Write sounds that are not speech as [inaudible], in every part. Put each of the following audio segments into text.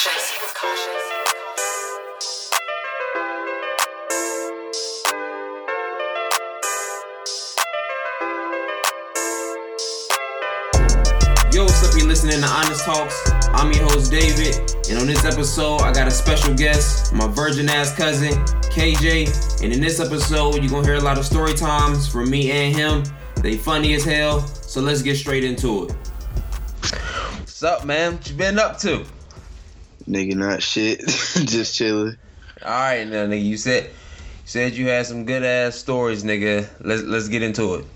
caution. Proceed with caution. Yo, what's up? You're listening to Honest Talks. I'm your host, David, and on this episode, I got a special guest, my virgin ass cousin, KJ. And in this episode, you're gonna hear a lot of story times from me and him. They funny as hell, so let's get straight into it. What's up, man? What you been up to? Nigga, not shit. [laughs] Just chilling. All right, now, nigga. You said you said you had some good ass stories, nigga. Let's let's get into it.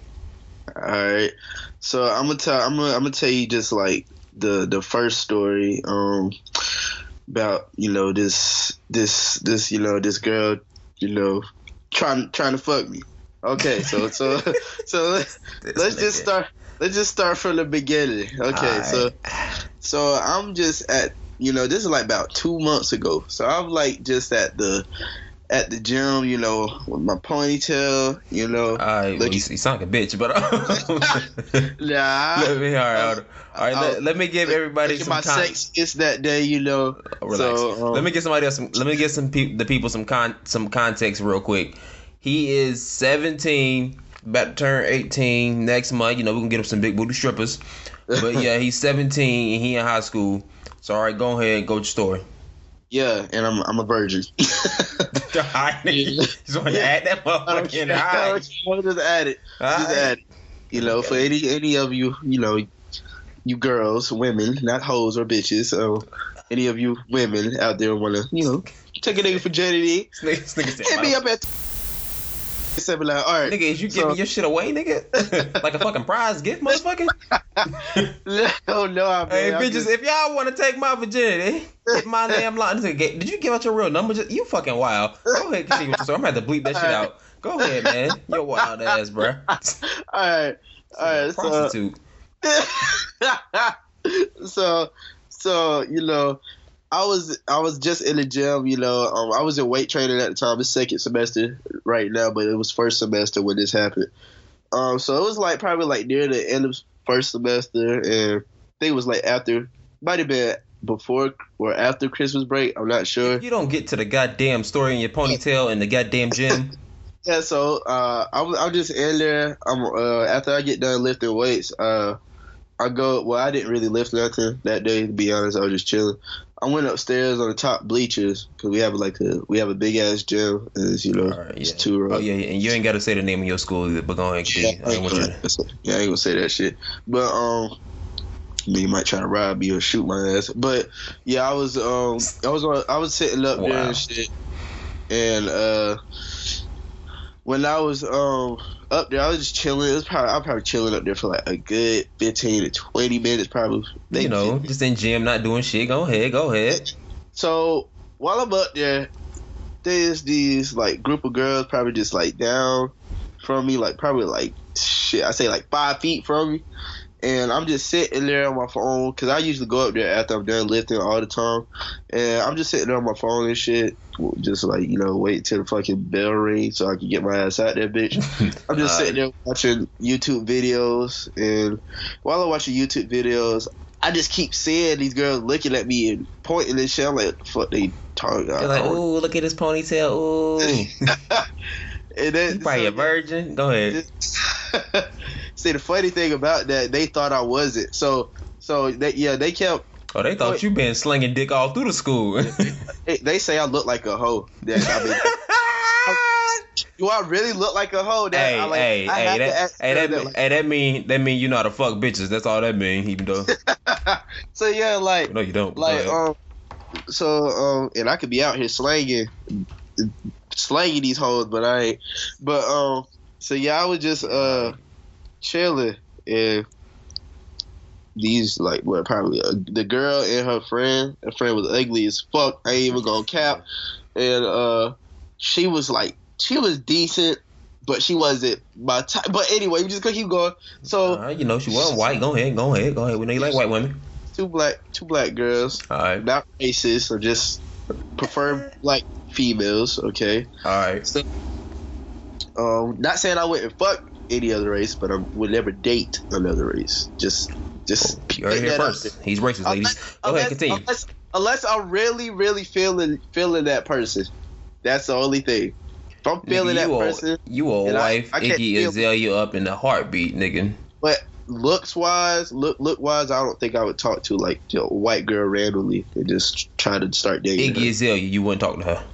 All right. So I'm gonna tell. I'm gonna. I'm gonna tell you just like the the first story. Um, about you know this this this you know this girl you know trying trying to fuck me. Okay. So [laughs] so so let's, let's just start. Let's just start from the beginning. Okay. So so I'm just at you know this is like about two months ago. So I'm like just at the at the gym, you know, with my ponytail, you know. All right, well, you, you sound like a bitch, but [laughs] Nah. [laughs] let me all right, all right. All right I'll- let, let me give everybody some my con- sex it's that day, you know. Relax. So, um, let me get somebody else. Some, let me get some peop the people some con some context real quick. He is 17, about to turn 18 next month. You know, we can get him some big booty strippers. But yeah, he's 17 and he in high school. So all right, go ahead, go to your story. Yeah, and I'm I'm a virgin. [laughs] [laughs] You just want to add that motherfucker [laughs] in. I'm Alright. just add it. Just add it. You know, for any any of you, you know, you girls, women, not hoes or bitches. So any of you women out there want to, you know, take a nigga virginity, This nigga, this nigga said, hit me up at. Say be like, all right, Nigga, is you So- giving your shit away, nigga? [laughs] like a fucking prize gift, motherfucker? no, [laughs] oh, no, I mean, Hey, bitches, just- if y'all want to take my virginity, my damn line. Did you give out your real number? Just, you fucking wild. Go ahead, continue with your story. I'm gonna have to bleep that shit out. Go ahead, man. You're wild ass, bro. [laughs] all right, all right, so. Prostitute. so so you know i was i was just in the gym you know um, i was in weight training at the time it's second semester right now but it was first semester when this happened um so it was like probably like near the end of first semester and i think it was like after might have been before or after christmas break i'm not sure you don't get to the goddamn story in your ponytail in the goddamn gym, [laughs] Yeah, so uh, I'm I'm just in there. I'm uh, after I get done lifting weights, uh, I go. Well, I didn't really lift nothing that day. To be honest, I was just chilling. I went upstairs on the top bleachers because we have like a we have a big ass gym. And it's, you know, right, it's yeah. two rows. oh yeah, yeah, and you ain't got to say the name of your school either, but go ahead, Yeah. I ain't to- yeah, I ain't gonna say that shit. But um, you might try to rob me or shoot my ass. But yeah, I was um, I was on, I was sitting up there and shit, and uh, when I was um up there, I was just chilling. It was probably I'm probably chilling up there for like a good fifteen to twenty minutes, probably. You know, just in gym, not doing shit. Go ahead, go ahead. So while I'm up there, there's these like group of girls probably just like down from me, like probably like shit. I say like five feet from me, and I'm just sitting there on my phone because I usually go up there after I'm done lifting all the time, and I'm just sitting there on my phone and shit, just like you know wait till the fucking bell rings so I can get my ass out there, bitch. [laughs] I'm just sitting there watching YouTube videos, and while I'm watching YouTube videos, I just keep seeing these girls looking at me and pointing and shit. I'm like, the fuck they talking? You're like, ooh, look at his ponytail. Ooh, [laughs] and then, you probably a virgin. Go ahead. [laughs] See, the funny thing about that, they thought I wasn't. So, so they, yeah, they kept. Oh, they thought you been slinging dick all through the school. [laughs] They, they say I look like a hoe. That, I mean, [laughs] do I really look like a hoe? That hey, I, like, hey, I hey, that, hey, that, that, like- hey, that mean that mean you know how to fuck bitches. That's all that mean. Even though [laughs] so yeah, like, no, you don't. Like um so um and I could be out here slanging slanging these hoes but I ain't but um so yeah I was just uh chilling and these like what probably uh, the girl and her friend her friend was ugly as fuck I ain't even gonna cap and uh she was like she was decent but she wasn't my type but anyway we just gonna keep going so Uh, you know she wasn't white. Go ahead, go ahead, go ahead. We know you like white women. two black two black girls All right, not racist or just prefer like females, okay? all right. So, um, not saying I wouldn't fuck any other race, but I would never date another race. Just, just You heard here first. He's racist, ladies. Unless- Go ahead, continue. Unless, unless I'm really, really feeling feeling that person. That's the only thing. If I'm feeling nigga, that you person, a, you a and I- wife I Iggy Azalea up in the heartbeat, nigga. but looks wise, look look wise, I don't think I would talk to like you know, a white girl randomly and just try to start dating. Iggy her. Azalea, you wouldn't talk to her.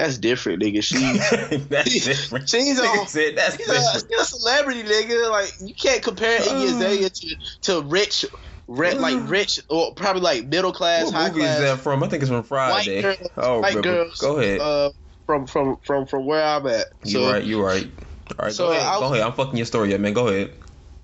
That's different, nigga. She [laughs] that's different. She's a- said that's she's a, she's a celebrity, nigga. Like you can't compare Iggy Azalea to to rich, re, like rich or probably like middle class, What high movie class. is that from? I think it's from Friday. White girls, oh, white remember. girls. Go ahead. Uh, from from from from where I'm at. you So right. You right. All right. So go ahead. I- go ahead. I'm fucking your story up, man. Go ahead.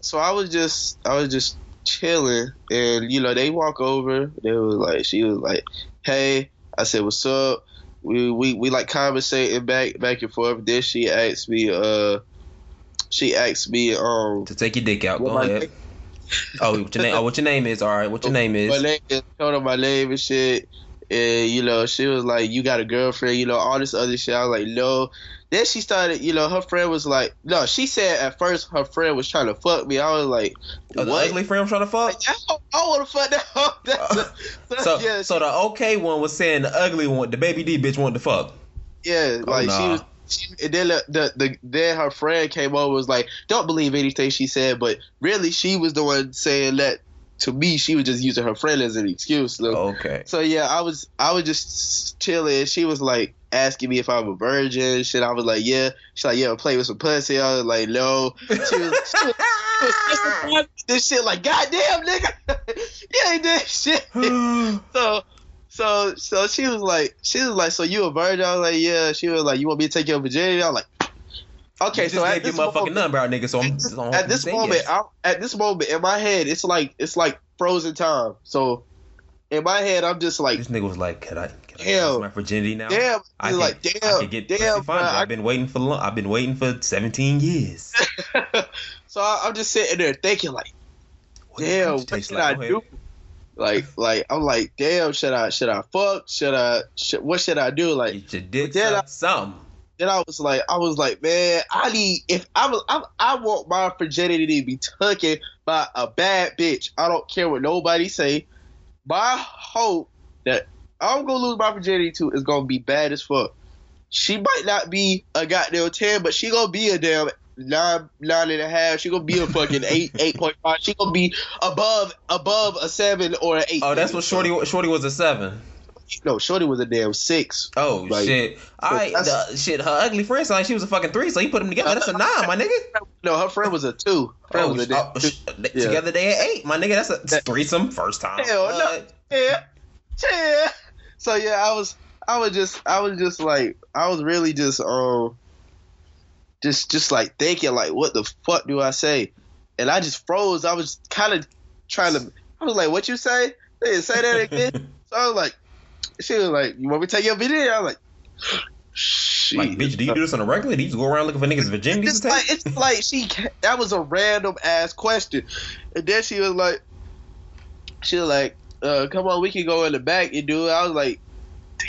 so I was just I was just chilling, and you know they walk over. They was like, she was like, "Hey," I said, "What's up?" We we we like conversating back back and forth. Then she asked me, uh, she asked me, um, To take your dick out. Go ahead. name- Oh, what your name? Oh, what your name is? All right. What your name is? my name is, told her my name and shit. And you know, she was like, "You got a girlfriend?" You know, all this other shit. I was like, "No." Then she started, you know, her friend was like, "No." She said at first her friend was trying to fuck me. I was like, Oh, the "What?" ugly friend I'm trying to fuck. Like, I want to fuck that. [laughs] hoe. That's uh, So, yeah, so the okay one was saying the ugly one, the baby D bitch wanted to fuck. yeah, Oh, like she was. She, and then the, the the then her friend came over was like, "Don't believe anything she said," but really she was the one saying that to me. She was just using her friend as an excuse. So, Okay. so yeah, I was I was just chilling. She was like asking me if I'm a virgin. Shit, I was like, yeah. She's like, yeah, play with some pussy. I was like, no. She was, she was, she was this shit like, goddamn, nigga, [laughs] you ain't did shit. [sighs] so so so she was like she was like so you a virgin i was like yeah she was like you want me to take your virginity i was like okay you so at this, motherfucking moment, number out, nigga. So I'm, so I'm at this moment yes. I, at this moment in my head it's like it's like frozen time so in my head i'm just like this nigga was like, can I Damn. my virginity now?" damn I can, like I damn can get damn bruh, I I've been waiting for long. I've been waiting for 17 years. [laughs] so I, I'm just sitting there thinking like, What damn, what should like? I do? Like, like I'm like, damn, should I, should I fuck? Should I, should, what should I do? Like, your dick then I- sucked some. then I was like, I was like, man, I need if I was, I, I want my virginity to be taken by a bad bitch. I don't care what nobody say. My hope that I'm gonna lose my virginity to is gonna be bad as fuck. She might not be a goddamn ten, but she gonna be a damn nine, nine and a half. She gonna be a fucking [laughs] eight, eight point five. She gonna be above, above a seven or an eight. Oh, that's what Shorty. Shorty was a seven. No, Shorty was a damn six. Oh Like, shit! All right, that's- the, shit. Her ugly friend sounded like she was a fucking three, so you put them together. That's a [laughs] nine, my nigga. No, her friend was a two. Friend Oh, was a oh, two. Together they had eight, my nigga. That's a That- threesome first time. Hell no. Yeah, yeah. So yeah, I was, I was just, I was just like, I was really just, um, just, just like thinking, like, what the fuck do I say? And I just froze. I was kind of trying to. I was like, what you say? They didn't say that again. [laughs] so I was like, she was like, you want me to take your video? I was like, shit. Like, bitch, do you do this on a regular? Do you just go around looking for niggas' virginities It's to like, take? it's like she that was a random ass question, and then she was like, she was like, uh, "Come on, we can go in the back and do it." I was like,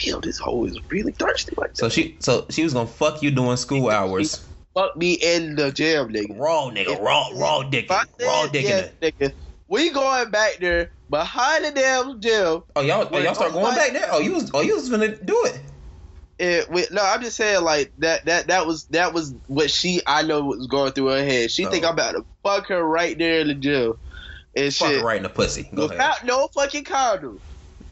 "Damn, this hoe is really thirsty like that." So she, so she was gonna fuck you during school hours. Fuck me in the gym, nigga. Raw nigga, raw, raw dick, If I raw said dick yes, nigga, we going back there behind the damn gym. Oh y'all, oh, y'all start going back there? Oh you was, oh you was gonna do it. And with, no, I'm just saying like that. That that was that was what she I know was going through her head. She think Oh. I'm about to fuck her right there in the gym and Fuck shit. right in the pussy. Go ahead. without no fucking condom.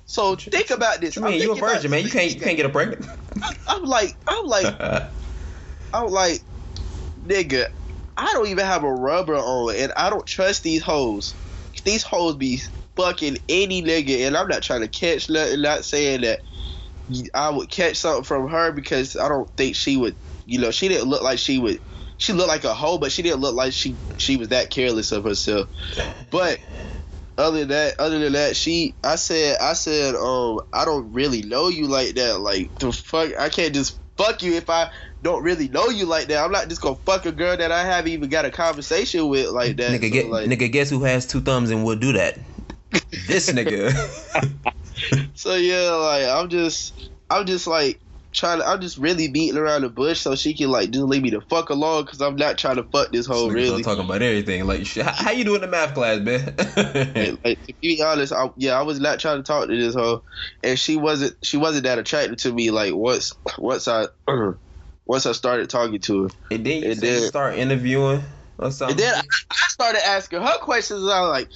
So think about this. You mean? You a virgin, man. You can't, you can't get a pregnant. [laughs] I'm like, I'm like, [laughs] I'm like, nigga, I don't even have a rubber on, and I don't trust these hoes. These hoes be fucking any nigga, and I'm not trying to catch nothing. Not saying that I would catch something from her because I don't think she would. You know, she didn't look like she would. She looked like a hoe, but she didn't look like she she was that careless of herself. But other than that, other than that, she, I said, I said, um, I don't really know you like that. Like the fuck, I can't just fuck you if I don't really know you like that. I'm not just gonna fuck a girl that I haven't even got a conversation with like that. nigga, So, get, like, nigga, guess who has two thumbs and will do that? this nigga. [laughs] so yeah, like I'm just, I'm just like trying to, I'm just really beating around the bush so she can like just leave me the fuck alone because I'm not trying to fuck this whole Niggas really. talking about everything. Like, how, how you doing in math class, man? And, like, to be honest, I, yeah, I was not trying to talk to this hoe, and she wasn't. She wasn't that attractive to me. Like once, once I, [clears throat] once I started talking to her, and then you And then- start interviewing or something. and then I, I started asking her questions. And I was like,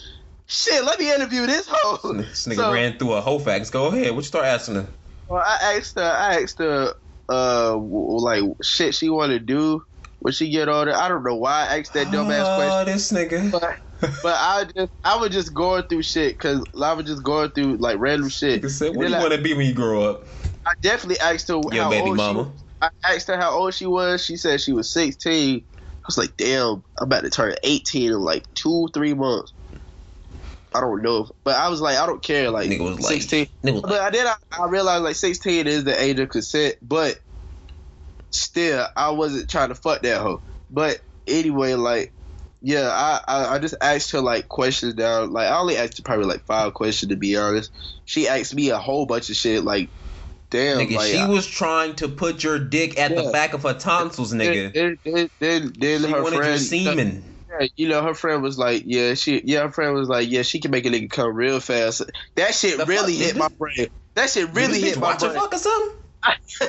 "Shit, let me interview this hoe." this nigga So- ran through a whole facts. Go ahead. What you start asking her? Well, I asked her. I asked her, uh, like shit she want to do when she get older. I don't know why I asked that dumbass question. Oh, this nigga. But, but I just I was just going through shit because I was just going through like random shit. Nigga said, what do you want to be when you grow up? I definitely asked her Your how baby old mama. she. I asked her how old she was. She said she was 16. I was like, damn, I'm about to turn 18 in like two, three months. I don't know, but I was like, I don't care. Like Nigga was like, 16. nigga was But like, I did. I, I realized like 16 is the age of consent, but still, I wasn't trying to fuck that hoe. But anyway, like, yeah, I, I I just asked her like questions down. Like, I only asked her probably like five questions to be honest. She asked me a whole bunch of shit. Like, damn, nigga, like, she I- was trying to put your dick at the back of her tonsils, nigga. Then, then, then, then She her wanted your friend, semen. Yeah, you know, her friend was like, yeah, she, yeah, her friend was like, yeah, she can make a nigga come real fast. That shit The really fuck, hit my brain. That shit really hit my brain. fuck or something? [laughs]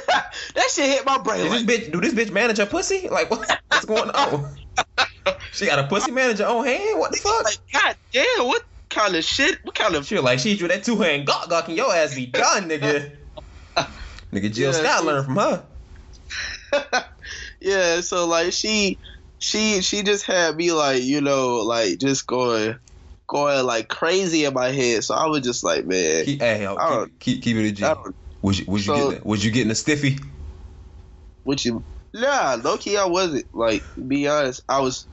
that shit hit my brain. Like, this bitch do this bitch manage her pussy? Like what, what's going on? [laughs] she got a pussy manager on hand? What the fuck? like, God damn, what kind of shit? What kind of She like she drew that two hand gawk gawk and your ass be done, nigga. [laughs] nigga Jill Yeah, Scott learned from her. yeah? So like, she, she, she just had me like, you know, like just going, going like crazy in my head. So I was just like, man, Keep, hey, yo, keep, keep, keep it a G. Was you was you So- getting was you getting a stiffy? What you? Nah, low key, I wasn't. Like, be honest, I was,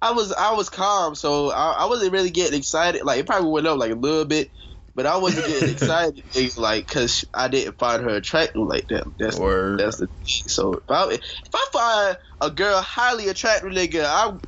I was, I was calm, so I, I wasn't really getting excited. Like, it probably went up like a little bit, but I wasn't getting excited, [laughs] like, cause I didn't find her attractive like that. That's Word. that's the thing. So if I if I find a girl highly attractive, nigga, I'm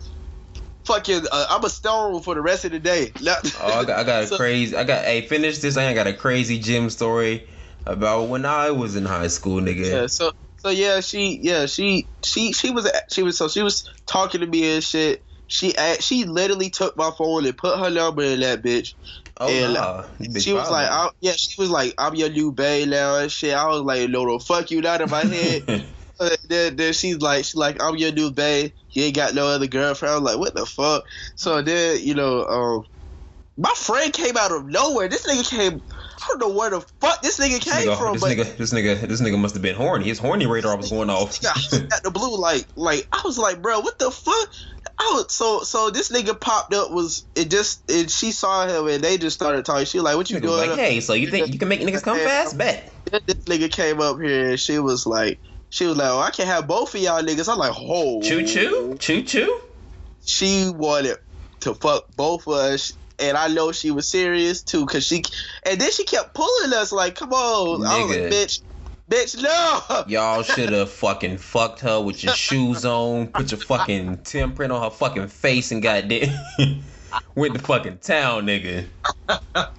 fucking, uh, I'm a stone for the rest of the day. [laughs] Oh, I got, I got a crazy. I got. Hey, finish this. I got a crazy gym story about when I was in high school, nigga. Yeah, so so yeah, she yeah she she she was she was so she was talking to me and shit. She she literally took my phone and put her number in that bitch. Oh and nah. She was like, i yeah, she was like, I'm your new bae now and shit. I was like, no, no, fuck you, not in my head. [laughs] Uh, then, then she's like, she's like, I'm your new bae. You ain't got no other girlfriend. I was like, what the fuck? So then, you know, um, my friend came out of nowhere. This nigga came. I don't know where the fuck this nigga This came nigga, from, this but nigga, this nigga, this nigga must have been horny. His horny radar was going off. Yeah, the blue, like, like I was like, bro, what the fuck? I was so so. This nigga popped up was it just and she saw him and they just started talking. She like, what you Nigga doing? like, hey, so you think you can make niggas come fast? Bet. This nigga came up here and she was like, she was like, oh, I can have both of y'all niggas. I'm like, oh, Choo choo, choo choo. She wanted to fuck both of us. And I know she was serious too, cause she, and then she kept pulling us like, "Come on!" I was like, "Bitch, bitch, no!" Y'all [laughs] should have fucking fucked her with your shoes on, put your fucking Tim print on her fucking face, and goddamn [laughs] went to fucking town, nigga. [laughs]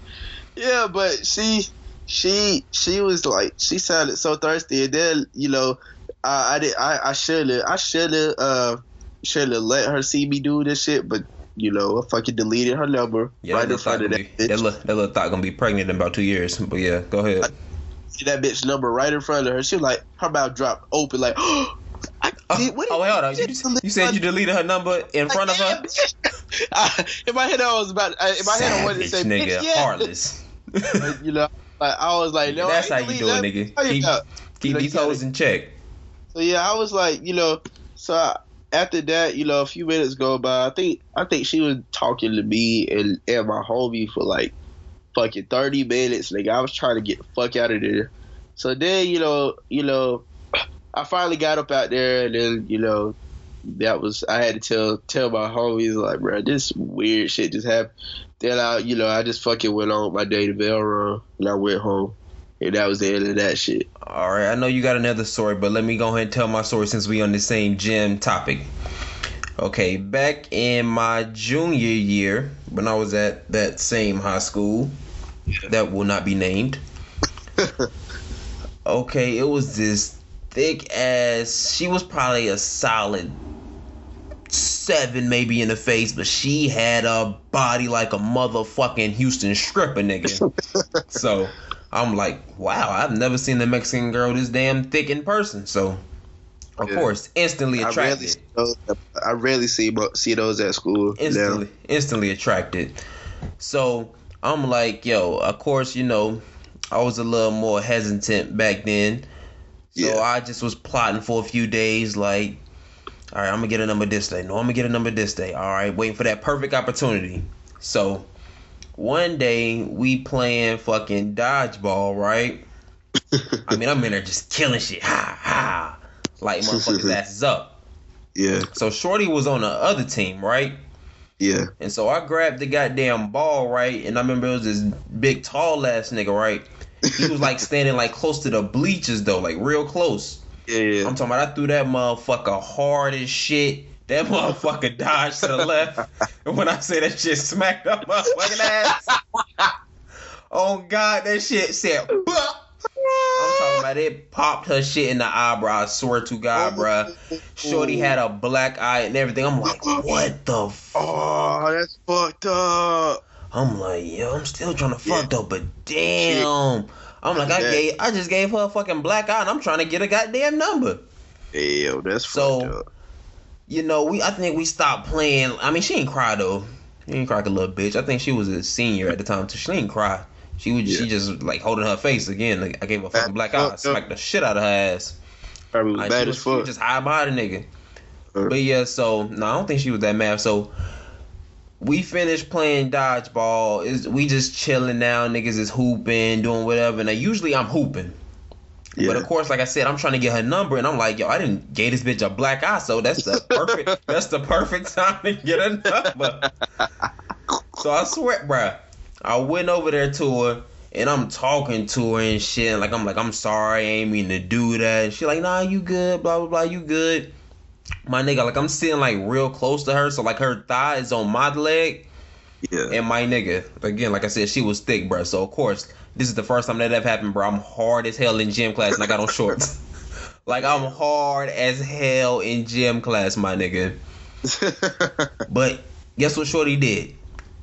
Yeah, but she she she was like she sounded so thirsty and then, you know, I I did I, I should have I should have uh should have let her see me do this shit, but you know, I fucking deleted her number Yeah, right in front of that be, that, bitch. little, that little thought gonna be pregnant in about two years. But yeah, go ahead. that bitch number right in front of her. She was like her mouth dropped open like [gasps] I, Oh, did- what oh, did wait, hold on. You, delete you said you deleted her number in front of her? [laughs] I, in my head, I was about. I, in my head, I wanted to say, nigga, "Bitch, yeah." heartless. But, you know, like I was like, no, That's I how you do it, nigga. Oh, Keep, keep know, these you hoes in check. So yeah, I was like, you know, so I, after that, you know, a few minutes go by. I think I think she was talking to me and, and my homie for like fucking thirty minutes. Like I was trying to get the fuck out of there. So then, you know, you know, I finally got up out there, and then you know, that was I had to tell tell my homies like, bro, this weird shit just happened. Then I, you know, I just fucking went on my day to Bell Run, and I went home, and that was the end of that shit. All right, I know you got another story, but let me go ahead and tell my story since we on the same gym topic. Okay, back in my junior year, when I was at that same high school that will not be named, [laughs] Okay, it was this thick ass. She was probably a solid seven, maybe in the face, but she had a body like a motherfucking Houston stripper nigga. [laughs] so I'm like, wow, I've never seen a Mexican girl this damn thick in person. So of Yeah. course, instantly I attracted. rarely see those, I rarely see mo- see those at school. now. instantly instantly attracted. So I'm like, yo, of course, you know, I was a little more hesitant back then. So Yeah. I just was plotting for a few days, like, all right, I'm gonna get a number this day. No, I'm gonna get a number this day. All right, waiting for that perfect opportunity. So one day we playing fucking dodgeball, right? I mean, I'm in there just killing shit, ha ha, like motherfuckers [laughs] asses up. Yeah, So Shorty was on the other team, right? yeah, And so I grabbed the goddamn ball, right? And I remember it was this big, tall ass nigga, right? He was like [laughs] standing like close to the bleachers though, like real close. yeah, yeah. I'm talking about I threw that motherfucker hard as shit. That motherfucker dodged to the left. And when I say that shit smacked up motherfucking ass. oh god, that shit said "Buh." I'm talking about it popped her shit in the eyebrow. I swear to God, bruh. Shorty had a black eye and everything. I'm like, what the oh, fuck? Oh, that's fucked up. I'm like, yo, I'm still trying to fuck though, but damn. I'm like, I Yeah. gave, I just gave her a fucking black eye, and I'm trying to get a goddamn number. Damn, that's So- fucked up. You know, we, I think we stopped playing. I mean, she didn't cry though. She didn't cry like a little bitch. I think she was a senior at the time too. She didn't cry. She was, she just like holding her face again. Like, I gave her a fucking black eye, smacked the shit out of her ass. Probably was Like, bad was, as she was fuck. just high by the nigga. Uh. But yeah, so no, I don't think she was that mad. So we finished playing dodgeball. Is we just chilling now. Niggas is hooping, doing whatever. Now usually I'm hooping. Yeah. But of course, like I said, I'm trying to get her number, and I'm like, yo, I didn't gave this bitch a black eye, so that's the [laughs] perfect, that's the perfect time to get a number. so I swear, bruh, I went over there to her, and I'm talking to her and shit. and Like I'm like, I'm sorry, I ain't mean to do that. And she like, nah, you good, blah blah blah, you good. My nigga, like I'm sitting like real close to her, so like her thigh is on my leg. yeah. And my nigga, again, like I said, she was thick, bro. So of course, this is the first time that ever happened, bro. I'm hard as hell in gym class, and I got on shorts. [laughs] like I'm hard as hell in gym class, my nigga. [laughs] But guess what Shorty did?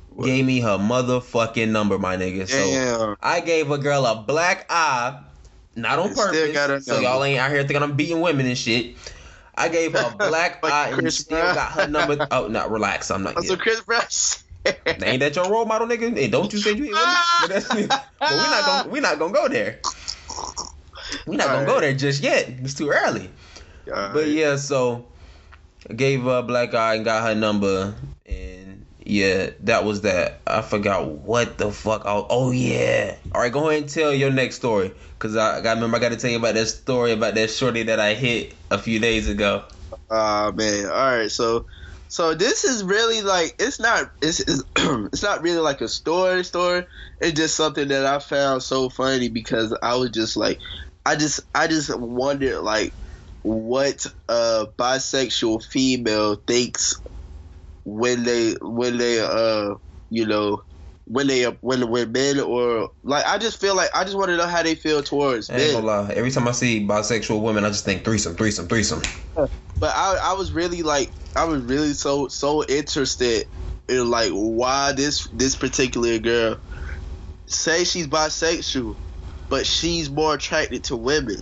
What? Gave me her motherfucking number, my nigga. So Damn. I gave a girl a black eye, not on And still purpose. So y'all ain't out here thinking I'm beating women and shit. I gave her a [laughs] black Like eye and Chris still Brown. got her number. Oh, no, relax. I'm not. Oh, That's yeah. Chris Brown. Ain't that your role model, nigga? And don't you say you? But, that's, but we not gonna we not gonna go there. We're not gonna go there just yet. It's too early. But yeah, so I gave a black eye and got her number, and yeah, that was that. I forgot what the fuck. I, oh yeah. All right, go ahead and tell your next story, cause I, I got remember I got to tell you about that story about that shorty that I hit a few days ago. Oh man. All right. So, so this is really like it's not it's it's, [clears throat] it's not really like a story story. It's just something that I found so funny because I was just like, I just I just wondered like what a bisexual female thinks when they when they uh you know when they when when men or like I just feel like I just want to know how they feel towards I ain't men. gonna lie. Every time I see bisexual women, I just think threesome, threesome, threesome. but I, I was really like I was really so so interested in like why this this particular girl say she's bisexual, but she's more attracted to women.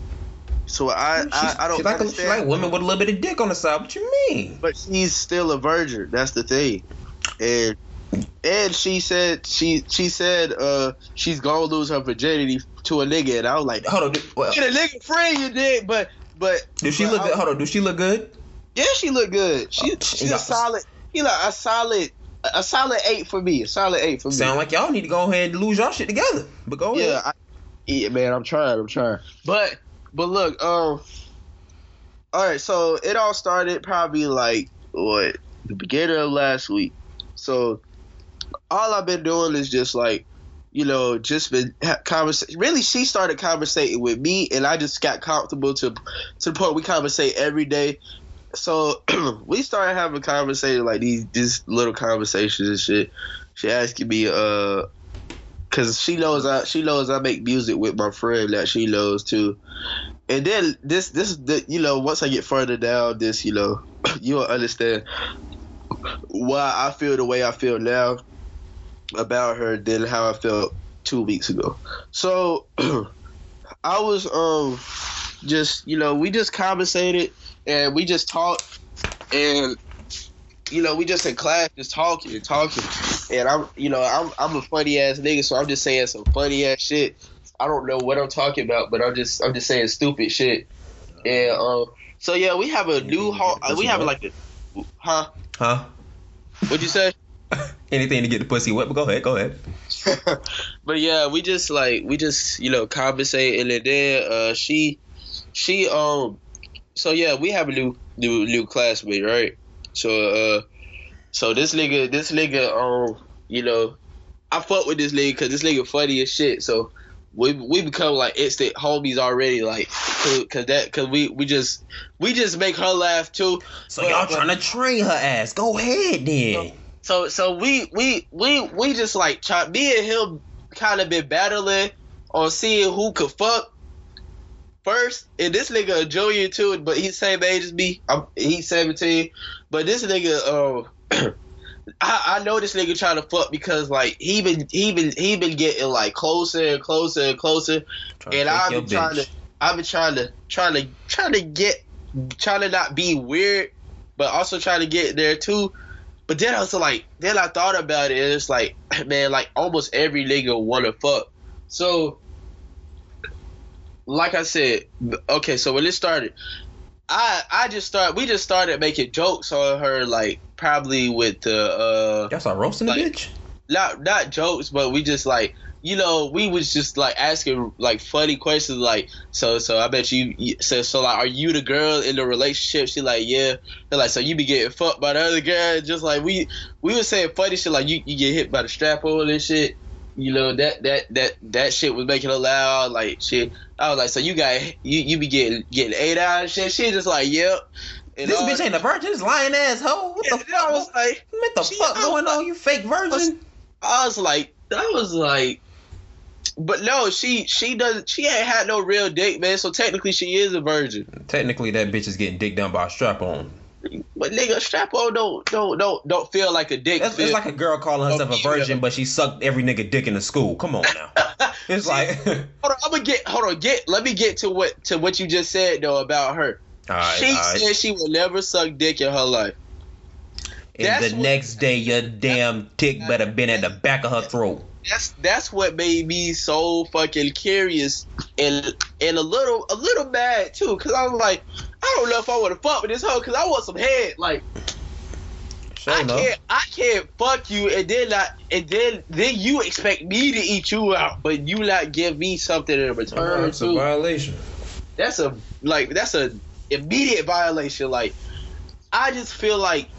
So I I, I don't she like, a, she like women with a little bit of dick on the side. What you mean? but she's still a virgin. That's the thing, and and she said she she said uh she's gonna lose her virginity to a nigga, and I was like, Hold on. Well, get a nigga free, you did, but but do she but look I- good? Hold on. Do she look good? Yeah, she look good. She Oh, she's a solid. He like a solid a solid eight for me. A solid eight for me. Sound like y'all need to go ahead and lose y'all shit together. But go yeah, ahead. I, yeah, man. I'm trying. I'm trying. But but look, um, all right. So it all started probably like what the beginning of last week. So all I've been doing is just like. You know, just been conversation. Really, she started conversating with me, and I just got comfortable to to the point we conversate every day. So [clears throat] we started having conversations like these, these little conversations and shit. She asking me, uh, cause she knows I she knows I make music with my friend that she knows too. And then this this the, you know once I get further down this you know [clears throat] you'll understand why I feel the way I feel now about her than how I felt two weeks ago. So [clears throat] I was um just you know we just conversated and we just talked and you know we just in class just talking and talking and I'm you know I'm I'm a funny ass nigga so I'm just saying some funny ass shit. I don't know what I'm talking about, but I'm just I'm just saying stupid shit. And um so yeah, we have a new hall. We have like a huh? Huh? What'd you say? [laughs] Anything to get the pussy wet, but go ahead, go ahead. [laughs] but yeah, we just like we just you know conversate and then uh she she um so yeah we have a new new new classmate right so uh so this nigga this nigga um you know I fuck with this nigga because this nigga funny as shit so we we become like instant homies already like cause, cause that cause we we just we just make her laugh too So But- y'all but- trying to train her ass? Go ahead then. So so we we we we just like try me and him kind of been battling on seeing who could fuck first. And this nigga a junior too, but he's same age as me. I'm, he's seventeen, but this nigga um. [clears throat] I, I know this nigga trying to fuck because like he been he been he been getting like closer and closer and closer and I've been trying bitch. to I've been trying to trying to trying to get trying to not be weird, but also trying to get there too. But then I was like, then I thought about it, and it's like, [clears throat] man, like almost every nigga wanna fuck. So, like I said, okay, so when it started, I I just started, we just started making jokes on her, like probably with the uh Y'all start roasting the bitch? not not jokes, but we just like you know we was just like asking like funny questions like so so I bet you you- so so like are you the girl in the relationship? She like yeah. They're like so you be getting fucked by the other girl? Just like we we was saying funny shit like you, you get hit by the strap on and shit. You know that that that that shit was making her loud like shit. I was like so you got you you be getting getting eight out and shit. She just like yep. And This all- bitch ain't a virgin, this lying ass hoe. What the and I was like. What the She- fuck going was- on, you fake virgin? I was like, I was like, but no, she she doesn't. She ain't had no real dick, man. So technically, she is a virgin. Technically, that bitch is getting dick down by a strap on. But nigga, strap on don't don't don't don't feel like a dick. That's it's like a girl calling oh, herself a Oh, virgin, but she sucked every nigga dick in the school. Come on now. [laughs] It's like, hold on, I'm gonna get hold on. Get let me get to what to what you just said though about her. right, she all right. said she will never suck dick in her life. And that's the what- next day, your damn dick better been at the back of her throat. That's that's what made me so fucking curious and and a little a little mad too, cause I was like, I don't know if I want to fuck with this hoe, cause I want some head, like. Sure I enough. can't I can't fuck you and then not and then then you expect me to eat you out, but you not give me something in return That's a violation. That's a like that's a immediate violation. Like I just feel like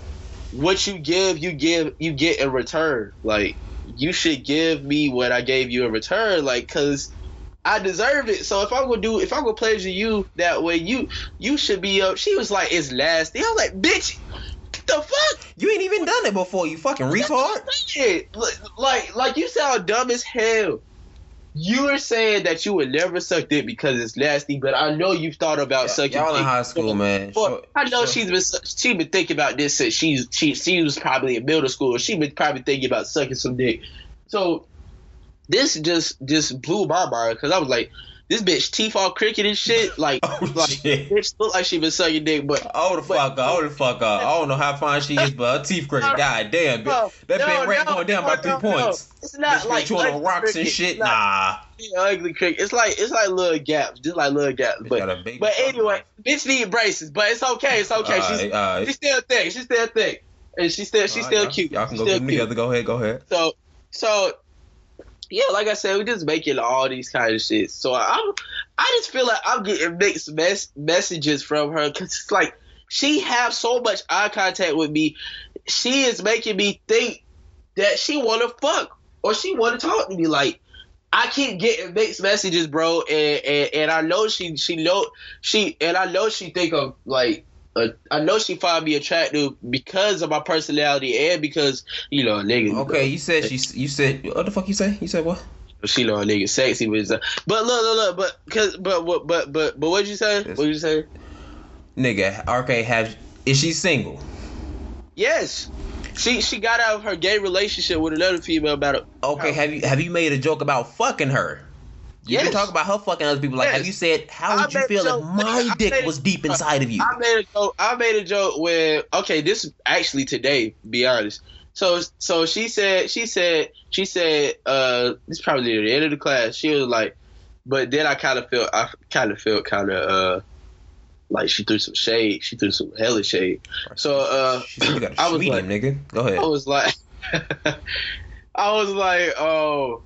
what you give, you give you get in return. Like you should give me what I gave you in return, like cause I deserve it. So if I'm gonna do if I'm gonna pleasure you that way, you you should be up. She was like, it's nasty. I was like, bitch, the fuck? You ain't even done it before, you fucking retard. Like, like, you sound dumb as hell. You were saying that you would never suck dick because it's nasty, but I know you've thought about sucking Y'all in high school, man. Sure- I know sure. she's been she been thinking about this since she's she she was probably in middle school. She been probably thinking about sucking some dick. So this just just blew my mind because I was like, this bitch teeth all crooked and shit. [laughs] Like Oh, like shit. bitch look like she been sucking dick, but Oh the fuck up, oh the fuck up. I don't know how fine she is, but her teeth crooked. [laughs] God damn, No, bitch. That no, bitch rate no, going down by three no, points. no. It's not Bitch like chewing on rocks and shit. Not Nah. ugly cricket. It's like it's like little gaps, just like little gaps. But got a baby but anyway, bitch need braces, but it's okay. It's okay. she's Alright, alright. she's still thick. She's still thick, and she's still she's still y'all- cute. Y'all can She's go still cute. together. Go ahead, go ahead. So so yeah, like I said, we just making all these kind of shit. So I'm I just feel like I'm getting mixed mes- messages from her because it's like she have so much eye contact with me. She is making me think that she want to fuck or she want to talk to me. Like I keep getting mixed messages, bro, and, and and I know she she know she and I know she think of like. Uh, I know she find me attractive because of my personality and because you know, a nigga. Okay, you said she. You said what the fuck you say? You said what? she know a nigga sexy, but uh, but look, look, look, but cause, but what, but, but, but what'd you say? What'd you say? Nigga, RK have is she single? Yes, she she got out of her gay relationship with another female about it. Okay, have you have you made a joke about fucking her? You Yes. can talk about her fucking other people. Like, have you said how I would you feel if my I dick made- was deep inside of you? I made a joke. I made a joke when okay, this is actually today. Be honest. So so she said she said she said uh this is probably near the end of the class. She was like, but then I kind of felt I kind of felt kind of uh like she threw some shade. She threw some hella shade. So uh She said you got I a was medium, nigga. Go ahead. I was like, [laughs] I was like, oh,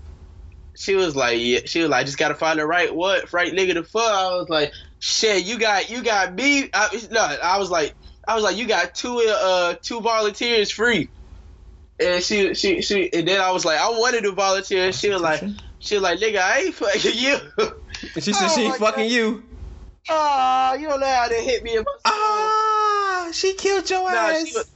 she was like, yeah, she was like, just gotta find the right what, right nigga to fuck. I was like, shit, you got, you got me. I, no, I was like, I was like, you got two, uh, two volunteers free. And she, she, she, and then I was like, I wanted to volunteer. She was like, she was like, nigga, I ain't fucking you. And she said Oh she ain't fucking God. you. Ah, you don't know how to hit me Ah, she killed your Nah, ass. she was,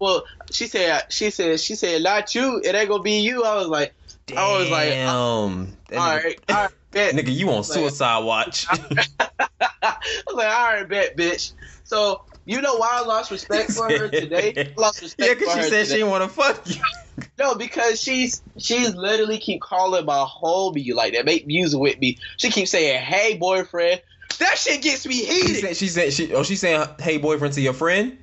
well, she said, she said, she said, not you. It ain't gonna be you. I was like, I was like, uh, Damn. all That right, all right, bet. [laughs] nigga, you on suicide watch? [laughs] I was like, all right, bet, bitch. So you know why I lost respect for her today? [laughs] I lost respect yeah, because she said she didn't want to fuck you. No, because she's she's literally keep calling my homie like that, make music with me. She keeps saying, "Hey, boyfriend." That shit gets me She heated. said she said she oh she's saying hey boyfriend to your friend.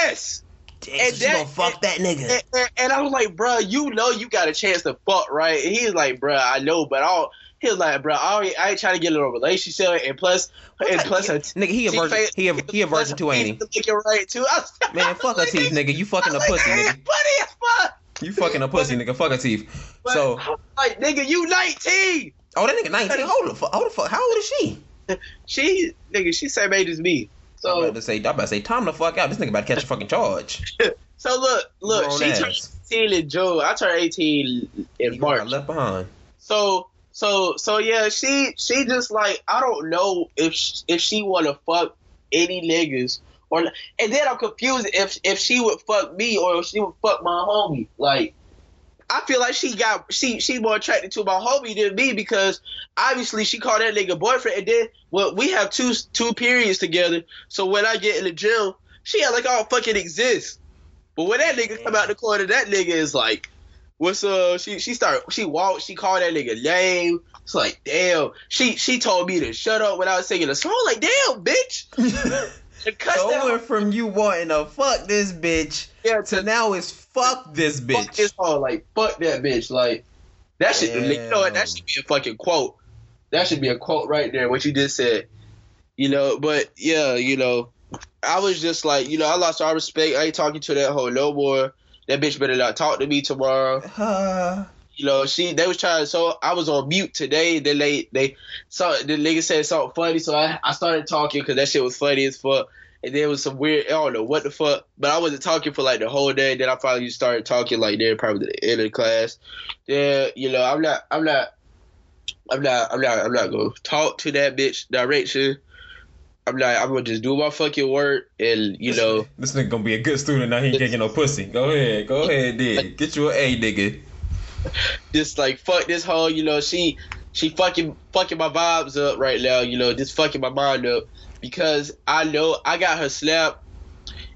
yes. Damn, And so she that- gonna fuck that nigga. And, and, and I was like, bruh, you know you got a chance to fuck, right? And he was like, bruh, I know, but I don't. He was like, bruh, I, already, I ain't trying to get in a relationship, and plus, and plus, her nigga, he a she virgin. fa- He a he a virgin too, ain't he? Make right too. I was- Man, fuck her teeth, nigga. You fucking a was pussy, nigga. Funny as fuck. You fucking a pussy, nigga. Fuck her teeth. But So, like, nigga, you 19. oh, that nigga 19. Hold the fuck. Hold the fuck. How old is she? She, nigga, she same age as me. I'm So, about to say, I'm about to say, time the fuck out. This nigga about to catch a fucking charge. [laughs] so look, look, Grown she ass. turned 18 in June. I turned 18 in You March. left behind. So, so, so yeah, she, she just like, I don't know if she, if she want to fuck any niggas or, and then I'm confused if if she would fuck me or if she would fuck my homie. Like, I feel like she got she she more attracted to my homie than me because obviously she called that nigga boyfriend, and then well we have two two periods together. So when I get in the gym, she had like I don't fucking exist. But when that nigga come out the corner, that nigga is like, what's up? She she start she walked, she called that nigga name. It's like damn. She she told me to shut up when I was singing a song. Like damn, bitch. [laughs] So went from you wanting to fuck this bitch yeah, to now it's fuck this fuck bitch. this hoe. Like fuck that bitch. Like that should you know what? That should be a fucking quote. That should be a quote right there. What you just said. You know, but yeah, you know, I was just like, you know, I lost all respect. I ain't talking to that hoe no more. That bitch better not talk to me tomorrow. Uh, You know, she they was trying. So I was on mute today. Then they they saw the nigga said something funny, so I, I started talking because that shit was funny as fuck. And there was some weird. I don't know what the fuck, but I wasn't talking for like the whole day. Then I finally started talking like there probably the end of the class. Yeah, you know, I'm not, I'm not, I'm not, I'm not, I'm not gonna talk to that bitch direction. I'm not. I'm gonna just do my fucking work, and you know. this nigga gonna be a good student now. He ain't getting no pussy. Go ahead, go ahead, dig. Get you an A, nigga. Just like fuck this whole, you know, she she fucking fucking my vibes up right now, you know, just fucking my mind up because I know I got her slap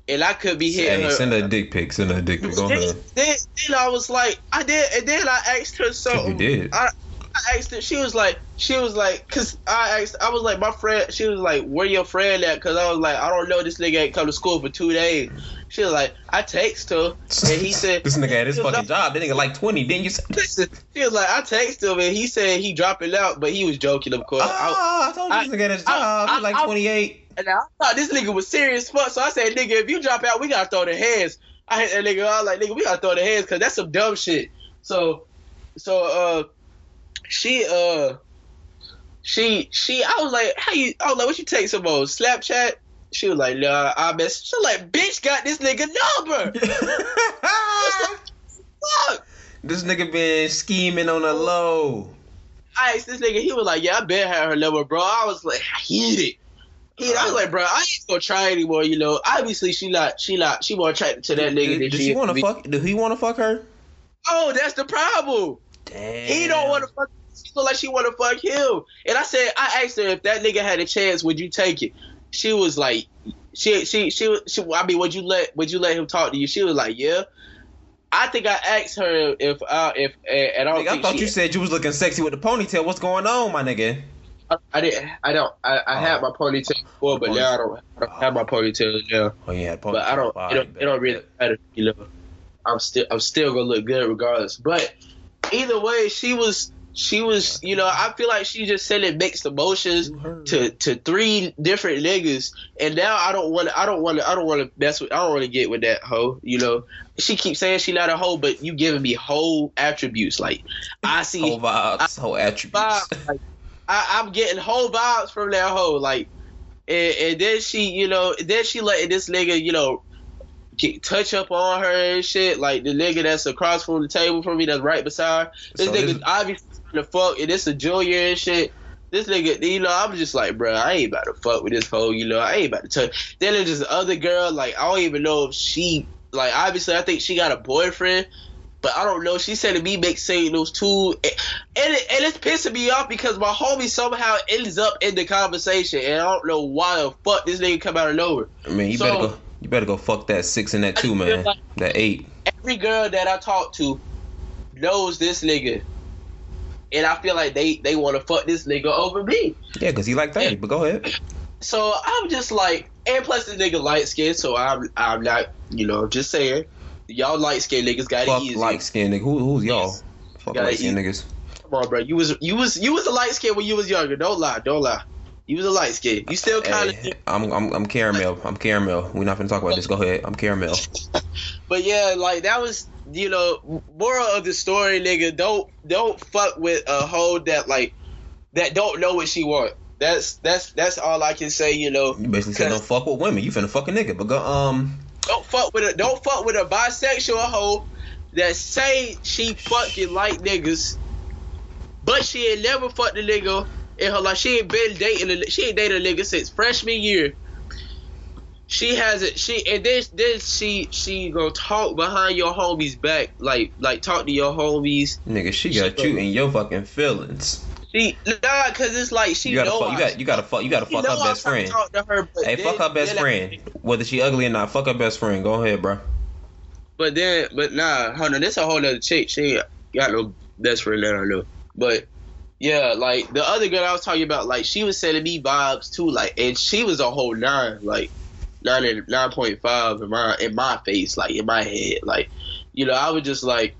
and I could be hitting Hey, her. send her a dick pic. Send her a dick pic. Then, then, then I was like, I did, and then I asked her something. You did. I, I asked her. She was like, she was like, cause I asked, I was like, my friend. She was like, where your friend at? Cause I was like, I don't know. This nigga ain't come to school for two days. She was like, I text her, and he said, This nigga had his fucking job. That nigga like 20. Didn't you say? Listen, he was like, I texted him and he said he dropping out, but he was joking, of course. I, Ah, I told you I- this nigga had his job. I- like 28. and I thought this nigga was serious fuck, so I said, nigga, if you drop out, we gotta throw the hands. I hit that nigga, I was like, nigga, we gotta throw the hands because that's some dumb shit. So, so, uh, she, uh, she, she, I was like, how you, I was like, what you take some more? Snapchat? She was like, nah, I mess. She was like, bitch got this nigga number. [laughs] Fuck. this nigga been scheming on the low. I asked this nigga, he was like, "Yeah, I bet had her number, bro." I was like, "I hit it." He, I was like, "Bro, I ain't gonna try anymore." You know, obviously she not, she not, she more attracted to that nigga than Does she. he want to fuck? Do he want to fuck her? Oh, that's the problem. Damn. He don't want to fuck she looked like she want to fuck him. And I said, I asked her if that nigga had a chance, would you take it? She was like, she she she, she I mean, would you let would you let him talk to you? She was like, yeah. I think I asked her if uh if and I don't Nigga, I thought you said you was looking sexy with the ponytail. What's going on, my nigga? I, I didn't I don't I, I had Oh. my ponytail before, but now I don't, I don't have my ponytail now. Oh yeah, ponytail. But I don't it don't, it don't really matter, you know. I'm still I'm still gonna look good regardless. But either way, she was she was you know I feel like she just sending mixed emotions to to three different niggas, and now I don't want I don't want to I don't want to mess with I don't want to get with that hoe. You know, she keeps saying she not a hoe, but you giving me whole attributes like I see whole vibes, whole attributes. vibes. Like, I, I'm getting whole vibes from that hoe. Like, and, and then she, you know, then she letting this nigga, you know, get, touch up on her and shit. Like the nigga that's across from the table from me, that's right beside. her. This So nigga obviously to fuck, and this a junior and shit. This nigga, you know, I'm just like, bro, I ain't about to fuck with this hoe, you know, I ain't about to touch. Then there's this other girl, like, I don't even know if she, like, obviously, I think she got a boyfriend, but I don't know. She said to me, make signals too, and and, it, and it's pissing me off because my homie somehow ends up in the conversation, and I don't know why the fuck this nigga come out of nowhere. I mean, you So- better go. You better go fuck that six and that two, man. like- That eight. Every girl that I talk to knows this nigga, and I feel like they they want to fuck this nigga over me. Yeah, cause he like thirty. But go ahead. So I'm just like, and plus this nigga light skinned, so I'm I'm not, you know, just saying, y'all light skinned niggas got Fuck it easy. light skin nigga. Who, who's y'all? Fuck light skin eat. niggas. Come on, bro. You was you was you was a light skin when you was younger. Don't lie, don't lie. You was a light skin. You still kind of, Hey, I'm I'm I'm caramel. I'm caramel. We're not gonna talk about this. Go ahead. I'm caramel. [laughs] but yeah, like that was, you know, moral of the story, nigga. Don't don't fuck with a hoe that like that don't know what she want. That's that's that's all I can say. You know, You basically said don't fuck with women. You finna fuck a nigga. But go um. don't fuck with a don't fuck with a bisexual hoe that say she fucking like niggas, but she ain't never fucked a nigga in her life. She ain't been dating a she ain't dated a nigga since freshman year. She hasn't she and then then she she gonna talk behind your homies back like like talk to your homies. Nigga, she got you in your fucking feelings. She nah, cause it's like she You gotta know fuck. You I- got. You gotta fuck. You gotta fuck her best friend. to her, Hey, then- fuck her best I- friend. Whether she ugly or not, fuck her best friend. Go ahead, bro. But then, but nah, hold on, this a whole other chick. She got no best friend that I know. But yeah, like the other girl I was talking about, like she was sending me vibes too, like, and she was a whole nine, like nine and nine point five in my in my face, like in my head, like you know, I was just like,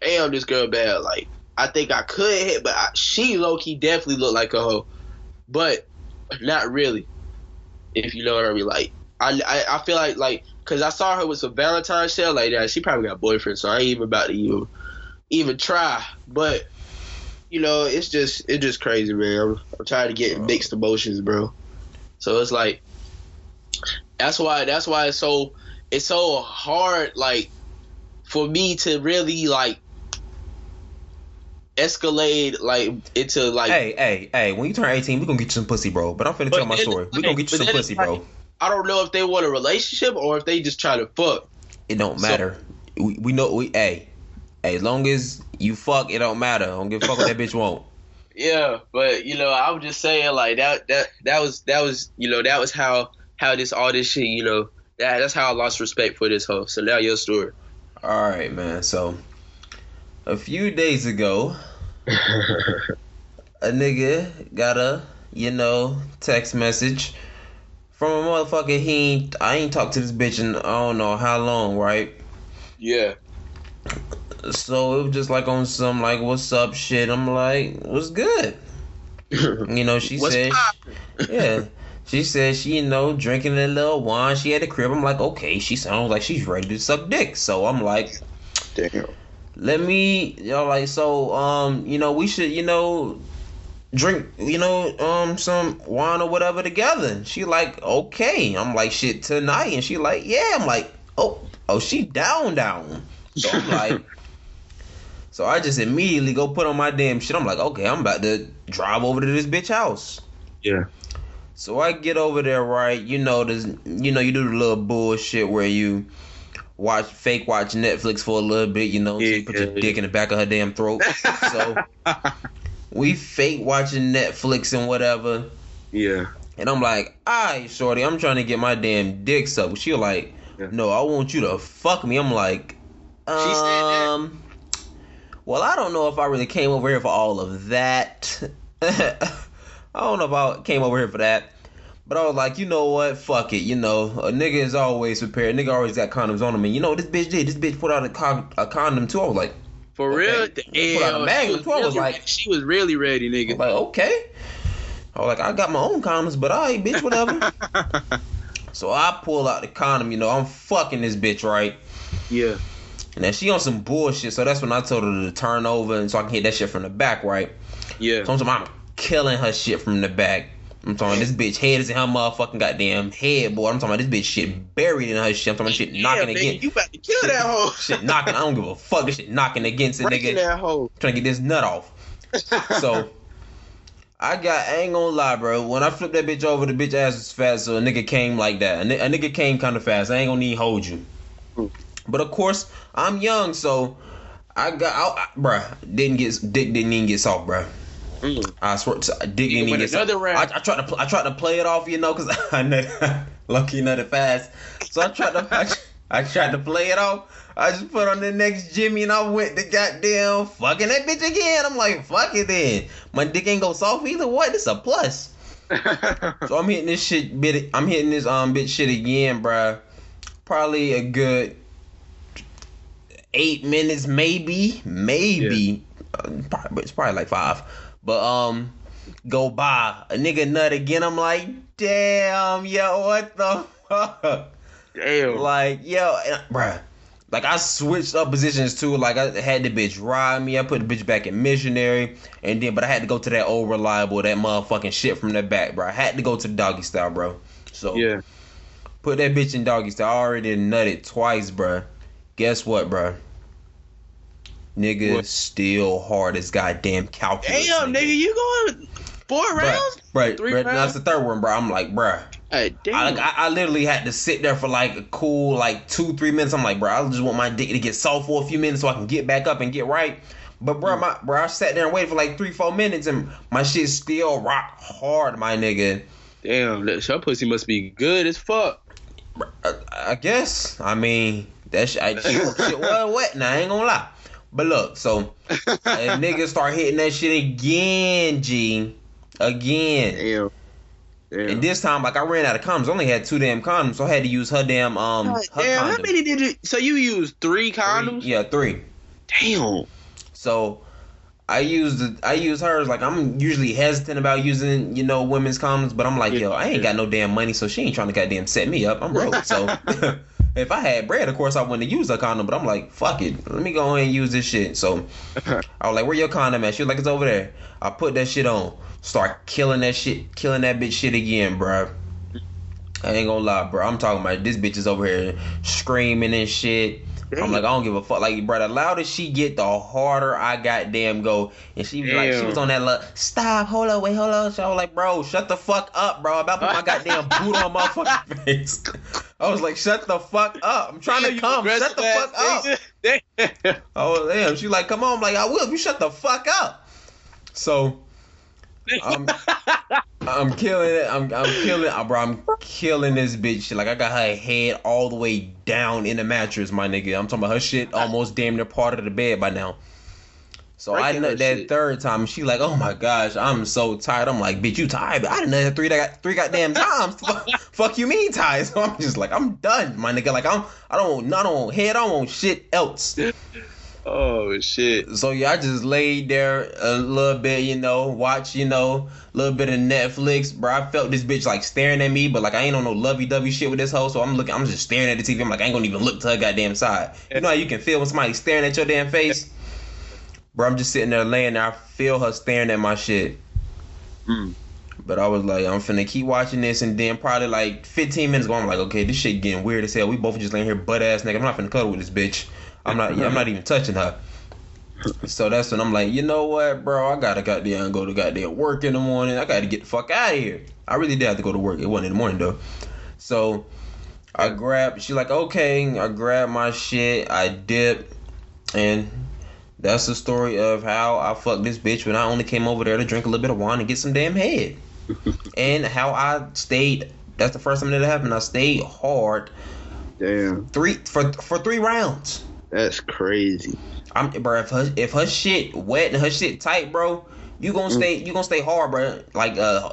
damn, this girl bad. Like I think I could hit, but I, she low key definitely looked like a hoe, but not really, if you know what I mean. Like I I, I feel like like because I saw her with some Valentine's shell like that. She probably got boyfriend, so I ain't even about to even even try. But you know, it's just it's just crazy, man. I'm, I'm tired of getting mixed emotions, bro. So it's like that's why that's why it's so it's so hard, like for me to really like escalate like into like Hey, hey, hey. When you turn 18, we gonna get you some pussy, bro. But I'm finna But tell my story. We gonna get you some pussy, like- bro. I don't know if they want a relationship or if they just try to fuck. It don't So- matter. we, we know we hey. Hey, as long as you fuck, it don't matter. I don't give a fuck what that bitch want. [laughs] Yeah, but you know, I was just saying like that that that was that was you know that was how how this all this shit you know that that's how I lost respect for this hoe. So now your story. All right, man. So a few days ago, [laughs] a nigga got a you know text message from a motherfucker. He ain't, I ain't talked to this bitch in I don't know how long, right? Yeah. So it was just like on some like what's up shit. I'm like, what's good? [laughs] You know, she What's said, yeah. [laughs] She said she, you know, drinking a little wine. She had a crib. I'm like, okay. She sounds like she's ready to suck dick. So I'm like, Damn. let me, y'all like, so, um, you know, we should, you know, drink, you know, um, some wine or whatever together. And she like, okay. I'm like, shit, tonight. And she like, yeah. I'm like, oh, oh, she down, down. So I'm like, [laughs] so I just immediately go put on my damn shit. I'm like, okay, I'm about to drive over to this bitch house. Yeah. So I get over there, right? You know, this, you know, you do the little bullshit where you watch, fake watch Netflix for a little bit, you know, so you put your yeah, dick in the back of her damn throat. so [laughs] we fake watching Netflix and whatever. Yeah. And I'm like, alright, shorty, I'm trying to get my damn dick sucked. She like, Yeah. no, I want you to fuck me. I'm like, um, She said that? Well, I don't know if I really came over here for all of that. [laughs] I don't know if I came over here for that. But I was like, you know what? Fuck it. You know, a nigga is always prepared. nigga always got condoms on him. And you know, this bitch did. This bitch put out a, con- a condom too. I was like, For Okay. real? Put out a Damn, Magnum she 12 was really like- ready. she was really ready, I nigga. was like, okay. I was like, I got my own condoms, but alright, bitch, whatever. [laughs] so I pull out the condom. You know, I'm fucking this bitch, right? yeah. And then she on some bullshit. So that's when I told her to turn over and so I can hit that shit from the back, right? Yeah. So I'm, talking, I'm killing her shit from the back. I'm talking this bitch head is in her motherfucking goddamn head, boy. I'm talking about this bitch shit buried in her shit. I'm talking about shit knocking Damn, again. you about to kill that hoe. [laughs] Shit knocking. I don't give a fuck. This shit knocking against it, Breaking nigga. that hoe. Trying to get this nut off. [laughs] So I got, I ain't gonna lie, bro. When I flipped that bitch over, the bitch ass was fast, so a nigga came like that. A, a nigga came kind of fast. I ain't gonna need hold you. Hmm. But of course, I'm young, so I got, I, I, bruh, didn't get, dick didn't even get soft, bruh. Mm. I swear, to, dick didn't Even get soft. round. I, I tried to, I tried to play it off, you know, cause [laughs] I know, lucky nutted fast. So I tried to, I, I tried to play it off. I just put on the next Jimmy and I went to goddamn fucking that bitch again. I'm like, fuck it then. My dick ain't go soft either. What? It's a plus. [laughs] So I'm hitting this shit bit. I'm hitting this um bitch shit again, bruh. Probably a good eight minutes, maybe, maybe. Uh, probably, it's probably like five. But um, go by a nigga nut again. I'm like, damn, yo, what the fuck? Damn. Like, yo, and- bruh. Like I switched up positions too. Like I had the bitch ride me. I put the bitch back in missionary, and then but I had to go to that old reliable, that motherfucking shit from the back, bro. I had to go to the doggy style, bro. So yeah. put that bitch in doggy style. I already nutted twice, bro. Guess what, bro? Nigga What? still hard as goddamn calculus. Damn, nigga, you going four rounds? Right, Three right. rounds? That's the third one, bro. I'm like, bruh. Uh, hey, damn. I, I, I literally had to sit there for like a cool like two three minutes. I'm like, bro, I just want my dick to get soft for a few minutes so I can get back up and get right. But bro, mm. my bro, I sat there and waited for like three four minutes and my shit still rock hard, my nigga. damn, that your pussy must be good as fuck. I, I guess. I mean, that [laughs] shit, I, shit, shit was wet. Now I ain't gonna lie. But look, so and niggas start hitting that shit again, G, again. Damn. Damn. And this time, like I ran out of condoms. I only had two damn condoms, so I had to use her damn um. God her damn, how many did you? So you used three Three- condoms? Yeah, three. Damn. So I used the, I use hers like I'm usually hesitant about using you know women's condoms, but I'm like yo I ain't got no damn money, so she ain't trying to goddamn set me up. I'm broke, so [laughs] if I had bread, of course I wouldn't have used a condom. But I'm like fuck it, let me go ahead and use this shit. So [laughs] I was like, where your condom at? She was like it's over there. I put that shit on, start killing that shit, killing that bitch shit again, bro. I ain't gonna lie, bro. I'm talking about this bitch is over here screaming and shit. I'm like, I don't give a fuck. Like, bro, the louder she get, the harder I goddamn go. And she was like, she was on that look. Stop, hold up, wait, hold up. So I was like, bro, shut the fuck up, bro. I'm about to put my goddamn boot on my fucking [laughs] face. I was like, shut the fuck up. I'm trying [laughs] to come. Shut the fuck up. Damn. [laughs] Oh damn. She like, come on. I'm like, I will. You shut the fuck up. So I'm I'm killing it. I'm I'm killing uh, bro, I'm killing this bitch. Like I got her head all the way down in the mattress, my nigga. I'm talking about her shit almost damn near part of the bed by now. So I Breaking her that shit. third time. She like, oh my gosh, I'm so tired. I'm like, bitch, you tired? I didn't nut three that three goddamn [laughs] times. fuck, fuck you mean tired? [laughs] So I'm just like, I'm done, my nigga. Like I'm I don't don't want head, I don't want shit else. [laughs] oh shit. So yeah, I just laid there a little bit, you know, watch, you know, a little bit of Netflix, bro. I felt this bitch like staring at me, but like I ain't on no lovey dovey shit with this hoe, so I'm looking, I'm just staring at the TV. I'm like, I ain't gonna even look to her goddamn side. You know how you can feel when somebody's staring at your damn face, bro. I'm just sitting there laying there. I feel her staring at my shit. Mm. But I was like, I'm finna keep watching this, and then probably like 15 minutes ago, I'm like, okay, this shit getting weird as hell. We both just laying here butt ass nigga. I'm not finna cuddle with this bitch. I'm not. I'm not even touching her. So that's when I'm like, you know what, bro? I gotta goddamn go to goddamn work in the morning. I gotta get the fuck out of here. I really did have to go to work. It wasn't in the morning though. So I grabbed. She like, okay. I grabbed my shit. I dip, and That's the story of how I fucked this bitch when I only came over there to drink a little bit of wine and get some damn head. [laughs] and how I stayed. That's the first time that happened. I stayed hard Damn, three for for three rounds. that's crazy. I'm bro. If her if her shit wet and her shit tight, bro, you gonna Mm. stay you gonna stay hard, bro. Like uh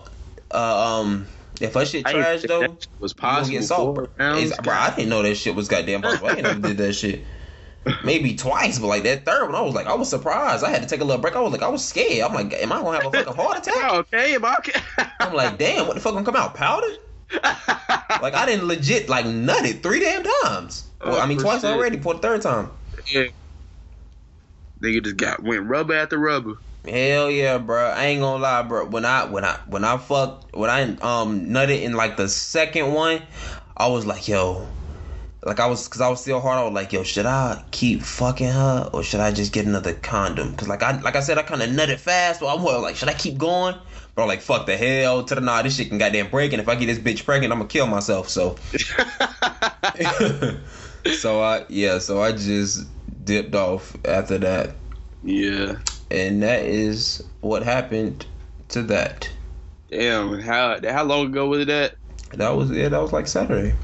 uh um. If her shit trash though, was possible. get salt, bro. bro. I didn't know that shit was goddamn possible. I ain't never did that shit. [laughs] Maybe twice, but like that third one, I was like, I was surprised. I had to take a little break. I was like, I was scared. I'm like, am I gonna have a fucking heart attack? Oh, [laughs] okay, am I okay? [laughs] I'm like, damn, what the fuck gonna come out Powder? [laughs] Like I didn't legit like nut it three damn times. Well, I mean Oh, twice shit. already for the third time. yeah. Nigga just got went rubber after rubber. Hell yeah, bro. I ain't gonna lie, bro. When I when I when I fucked when I um nutted in like the second one, I was like, yo, like I was cause I was still hard. I was like, yo, should I keep fucking her or should I just get another condom? Cause like I like I said, I kind of nutted fast. So I'm like, should I keep going? But I'm like, fuck the hell to the nah. This shit can goddamn break, and if I get this bitch pregnant, I'm gonna kill myself. So. [laughs] [laughs] so I yeah, so I just dipped off after that, yeah. and that is what happened to that. Damn. How how long ago was it that? That was yeah, that was like Saturday.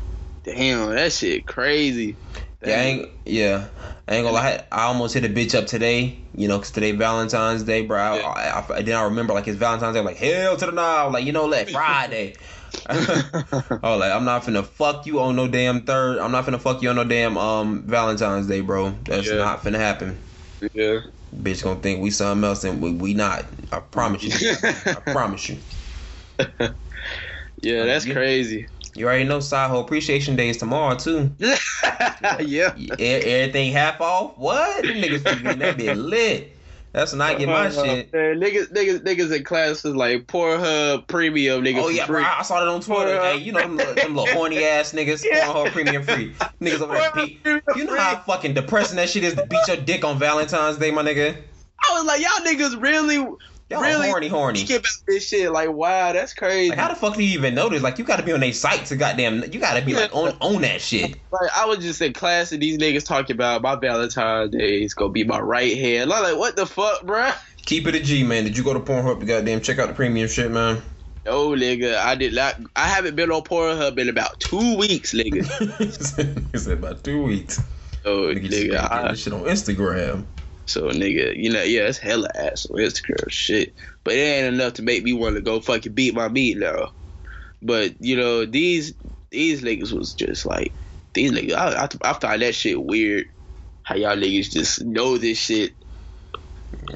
Damn, that shit crazy. Yeah, I ain't yeah, I ain't gonna lie. I almost hit a bitch up today, you know, cause today Valentine's Day, bro. I, Yeah. I, I, then I remember like it's Valentine's Day, I'm like hell to the no, like you know, like Friday. [laughs] [laughs] oh, like I'm not finna fuck you on no damn third. I'm not finna fuck you on no damn um Valentine's Day, bro. That's Yeah. not finna happen. yeah. Bitch gonna think we something else and we, we not. I promise you. [laughs] I promise you. Yeah, that's Yeah. crazy. You already know Saho Appreciation Day is tomorrow too. [laughs] yeah. Everything half off. What? Them niggas be getting that bit lit. That's when I get my Uh, shit. man, niggas, niggas, niggas in classes like Pornhub Premium, niggas. Oh yeah, bro. I saw that on Twitter. Pornhub. Hey, you know them, little- them little horny ass niggas [laughs] Yeah. her premium free. Niggas over there. Pornhub You know how fucking depressing that shit is to beat your dick on Valentine's Day, my nigga. I was like, y'all niggas really, Y'all really horny, horny. skip out this shit. Like, wow, that's crazy. Like, how the fuck do you even this? Like, you gotta be on their site to goddamn. You gotta be like on on that shit. Like, I was just in class and these niggas talking about my Valentine's Day is gonna be my right hand. I'm like, what the fuck, bruh? Keep it a G, man. Did you go to Pornhub to goddamn check out the premium shit, man? No, nigga, I did not. I haven't been on Pornhub in about two weeks, nigga. [laughs] said about two weeks. Oh, Nigga, nigga, I, this shit on Instagram. So nigga, you know, yeah, it's hella ass on Instagram, shit. But it ain't enough to make me want to go fucking beat my meat now. But you know, these these niggas was just like these niggas. I, I, I find that shit weird. How y'all niggas just know this shit.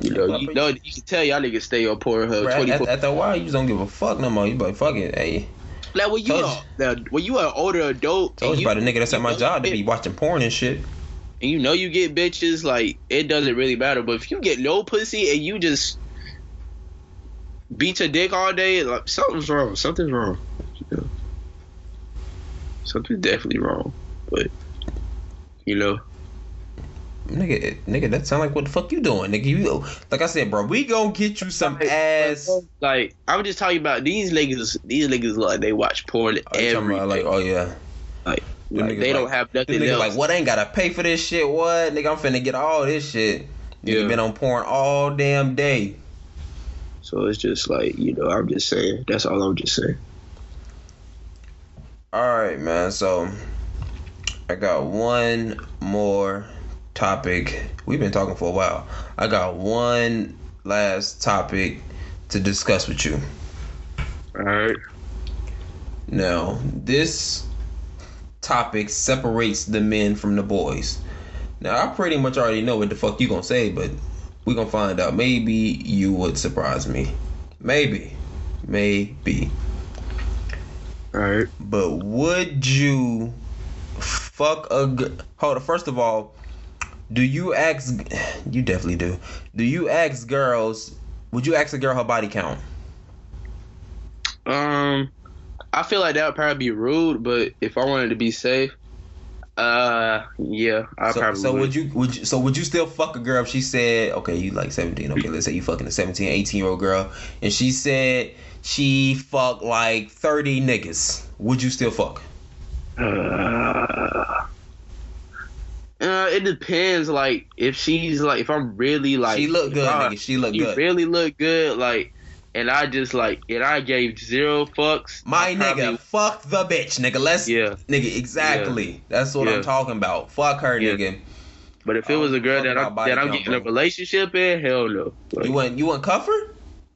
You know, you know, you can tell y'all niggas stay on Pornhub twenty at, four. at while, you just don't give a fuck no more. You like, fuck it. Hey, Like when you are, now, when you are an older adult, told you about a nigga that's at my job to be watching porn and shit. And you know you get bitches, like it doesn't really matter. But if you get no pussy and you just beat your dick all day, like something's wrong. Something's wrong. You know? Something's definitely wrong. But you know, Nigga, nigga, that sound like what the fuck you doing, nigga? You like I said, bro, we gonna get you some ass. like I'm just talking about these niggas. These niggas like they watch porn Oh, every about, like, oh yeah, like, like, they don't have nothing nigga else. like, what? I ain't gotta pay for this shit. What, nigga? I'm finna get all this shit. Nigga Yeah. been on porn all damn day. So it's just like you know, I'm just saying. That's all I'm just saying. All right, man. So I got one more topic. We've been talking for a while. I got one last topic to discuss with you. All right. Now, this topic separates the men from the boys. Now, I pretty much already know what the fuck you gonna say, but we gonna find out. Maybe you would surprise me. Maybe. Maybe. All right. But would you fuck a g- hold on, first of all, do you ask [sighs] you definitely do. Do you ask girls would you ask a girl her body count? Um, I feel like that would probably be rude, but if I wanted to be safe, uh, yeah, I so, probably so would. would you would you, so would you still fuck a girl if she said okay you like 17 okay let's say you fucking a 17 18 year old girl and she said she fucked like 30 niggas would you still fuck Uh, [sighs] Uh, it depends. Like if she's like, if I'm really like, she look good, nigga. She look good. You good. really look good, like, and I just like, and I gave zero fucks. My nigga, fuck the bitch, nigga. Let's Yeah. nigga, exactly. That's what I'm talking about. Fuck her, Yeah. nigga. But if it was a girl that I'm that I'm getting a relationship in, hell no. Like, You want you want cuff her?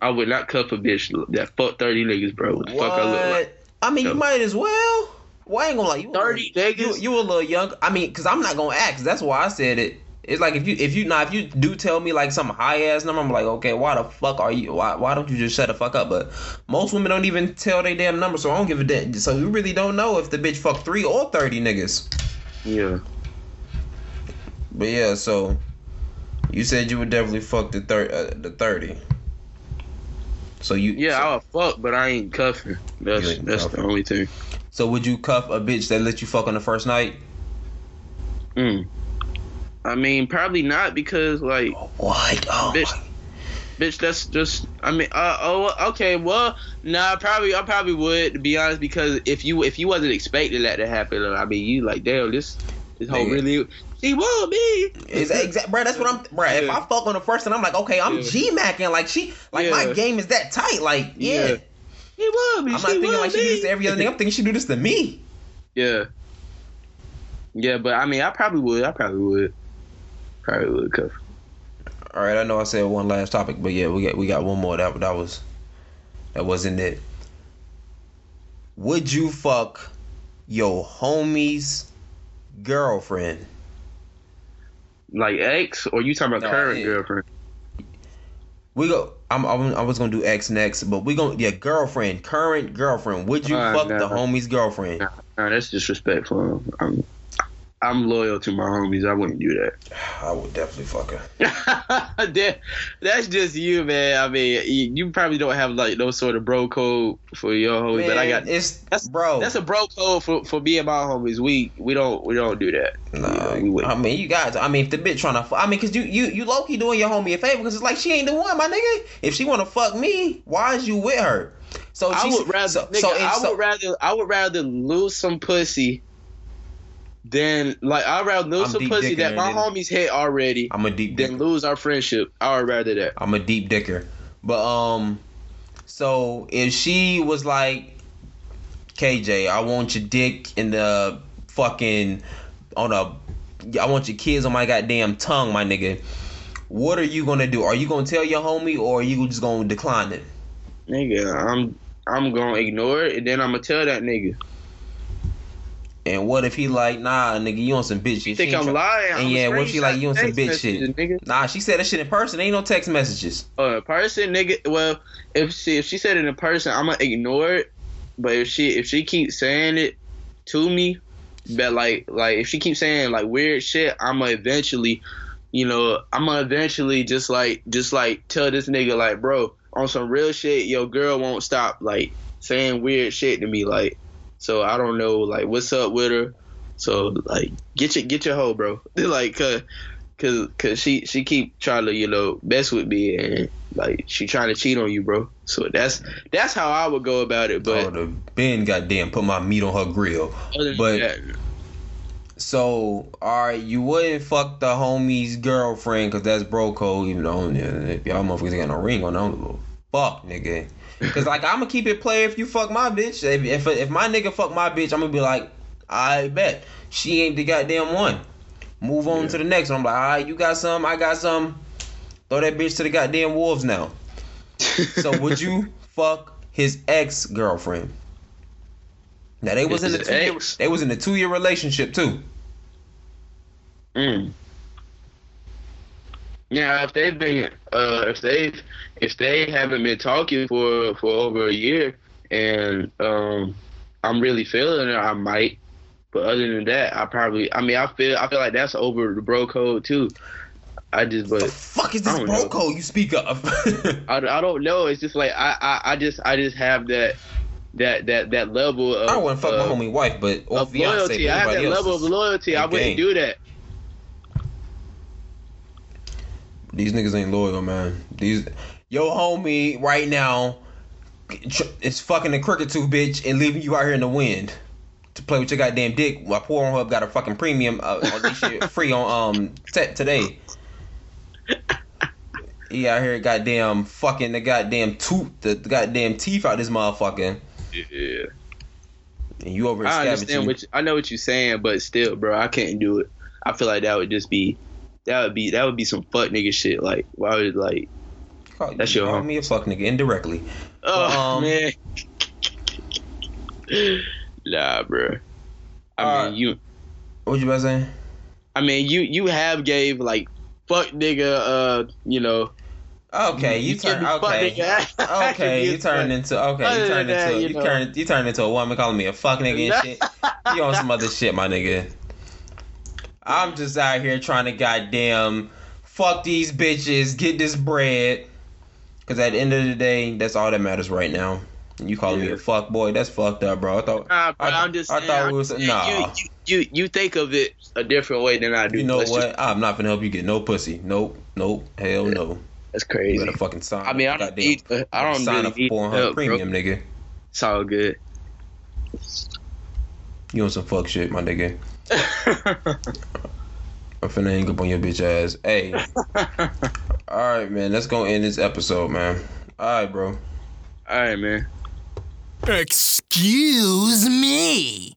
I would not cuff a bitch that fuck thirty niggas, bro. What the fuck I look like? I mean, you might as well. Why ain't gonna like you? 30 little- niggas? You, you a little young. I mean, cause I'm not gonna ask. That's why I said it. It's like if you if you not if you do tell me like some high ass number, I'm like, okay, why the fuck are you? Why why don't you just shut the fuck up? But most women don't even tell their damn number, so I don't give a damn. So you really don't know if the bitch fuck three or thirty niggas. Yeah. But yeah, so you said you would definitely fuck the thir- uh, the thirty. So you Yeah, So, I'll fuck, but I ain't cuffing. That's ain't that's cuffing. the only thing. so would you cuff a bitch that let you fuck on the first night? Mm. I mean, probably not because like, What? Oh Bitch. bitch, that's just. I mean, uh, oh, okay, well, nah, probably I probably would to be honest because if you if you wasn't expecting that to happen, I mean, you like, damn, this this whole really she want me. Is that exact, bro? That's what I'm, bro. If I fuck on the first, and I'm like, okay, I'm Yeah. G macking, like she, like my game is that tight, like yeah. Yeah. She want me. I'm not thinking like she do this to every other nigga. I'm thinking she do this to me. Yeah. Yeah, but I mean, I probably would. I probably would. Probably would cuff. All right, I know I said one last topic, but yeah, we got we got one more. That that was that wasn't it. Would you fuck your homie's girlfriend? Like ex, or you talking about No, current yeah. girlfriend? We go. I'm, I'm I was gonna do X next, but we gonna yeah girlfriend, current girlfriend. Would you Uh, fuck nah. the homie's girlfriend? Nah, nah, that's disrespectful. I'm, I'm loyal to my homies. I wouldn't do that. I would definitely fuck her. [laughs] that, that's just you, man. I mean, you, you probably don't have like no sort of bro code for your homies, but I got it's that's bro. That's a bro code for, for me and my homies. We we don't we don't do that. You know. I mean, you guys. I mean, if the bitch trying to, fu- I mean, cause you you you low key doing your homie a favor, cause it's like she ain't the one, my nigga. If she wanna fuck me, why is you with her? So I would rather, so, nigga, so, I so- would rather, I would rather lose some pussy than like I'd rather lose I'm some pussy that my then. homies hit already I'm a deep than dicker. lose our friendship. I would rather that. I'm a deep dicker. But um, so if she was like, KJ, I want your dick in the fucking on a, I want your kids on my goddamn tongue, my nigga. What are you gonna do? Are you gonna tell your homie, or are you just gonna decline it? Nigga, I'm I'm gonna ignore it and then I'm gonna tell that nigga. And what if he like, nah, nigga, you on some bitch shit? You think I'm try- lying? And I'ma yeah, what if she like, you on some bitch shit? Nigga. Nah, she said that shit in person. Ain't no text messages. Uh, person, nigga. Well, if she if she said it in person, I'm gonna ignore it. But if she if she keeps saying it to me, but like like if she keeps saying like weird shit, I'm gonna eventually, you know, I'm gonna eventually just like just like tell this nigga like, bro, on some real shit, your girl won't stop like saying weird shit to me, like. So I don't know like what's up with her. So like get your get your hoe, bro. [laughs] like cause cause cause she she keep trying to you know mess with me and like she trying to cheat on you, bro. So that's that's how I would go about it. But oh, have been goddamn put my meat on her grill. but- that, So, alright, you wouldn't fuck the homie's girlfriend because that's bro code, even though if y'all motherfuckers got no ring on, I don't fuck, nigga. Because, like, I'm gonna keep it play if you fuck my bitch. If, if, if my nigga fuck my bitch, I'm gonna be like, I bet. She ain't the goddamn one. Move on Yeah. to the next one. I'm like, alright, you got some, I got some. Throw that bitch to the goddamn wolves now. [laughs] So, would you fuck his ex girlfriend? Now they was in the two year, they was in a two year relationship too. Mm. Yeah, if they've been, uh, if they've, if they haven't been talking for for over a year, and um, I'm really feeling it, I might. But other than that, I probably, I mean, I feel, I feel like that's over the bro code too. I just, but the fuck is this bro know. code you speak of? [laughs] I, I don't know. It's just like I, I, I just, I just have that, that, that, that level of. I wouldn't fuck uh, my homie wife, but or of fiance. loyalty. I have that level of loyalty. I wouldn't do that. These niggas ain't loyal, man. These yo homie right now, it's fucking a cricket tooth bitch and leaving you out here in the wind. To play with your goddamn dick. While Pornhub got a fucking premium uh, on this shit [laughs] free on um t- today. He out here goddamn fucking the goddamn tooth the, the goddamn teeth out this motherfucker. Yeah. And you over I understand what you, I know what you're saying, but still, bro, I can't do it. I feel like that would just be that would be that would be some fuck nigga shit. Like why would like Call- That's you your call home. me a fuck nigga indirectly. oh Um, man. nah, bro. I Alright. mean you What you about saying? I mean you you have gave like fuck nigga uh you know Okay, you, give turn okay. [laughs] Okay, you turned into okay, you turned that, into you you, know. turned you turned into a woman calling me a fuck nigga and [laughs] shit. You on some other shit, my nigga. I'm just out here trying to goddamn fuck these bitches, get this bread. Cause at the end of the day, that's all that matters right now. And you calling me a fuck boy? That's fucked up, bro. I thought Nah, bro, I- I'm just I saying, thought we was- nah. You, you, you think of it a different way than I do. you know That's what? just- I'm not gonna help you get no pussy. Nope, nope, hell no. that's crazy. You better fucking sign. I mean, I don't need. I don't sign really up need for Pornhub bro. premium, nigga. It's all good. You on some fuck shit, my nigga. I'm finna hang up on your bitch ass. Hey, all right, man. Let's go end this episode, man. All right, bro. all right, man. Excuse me?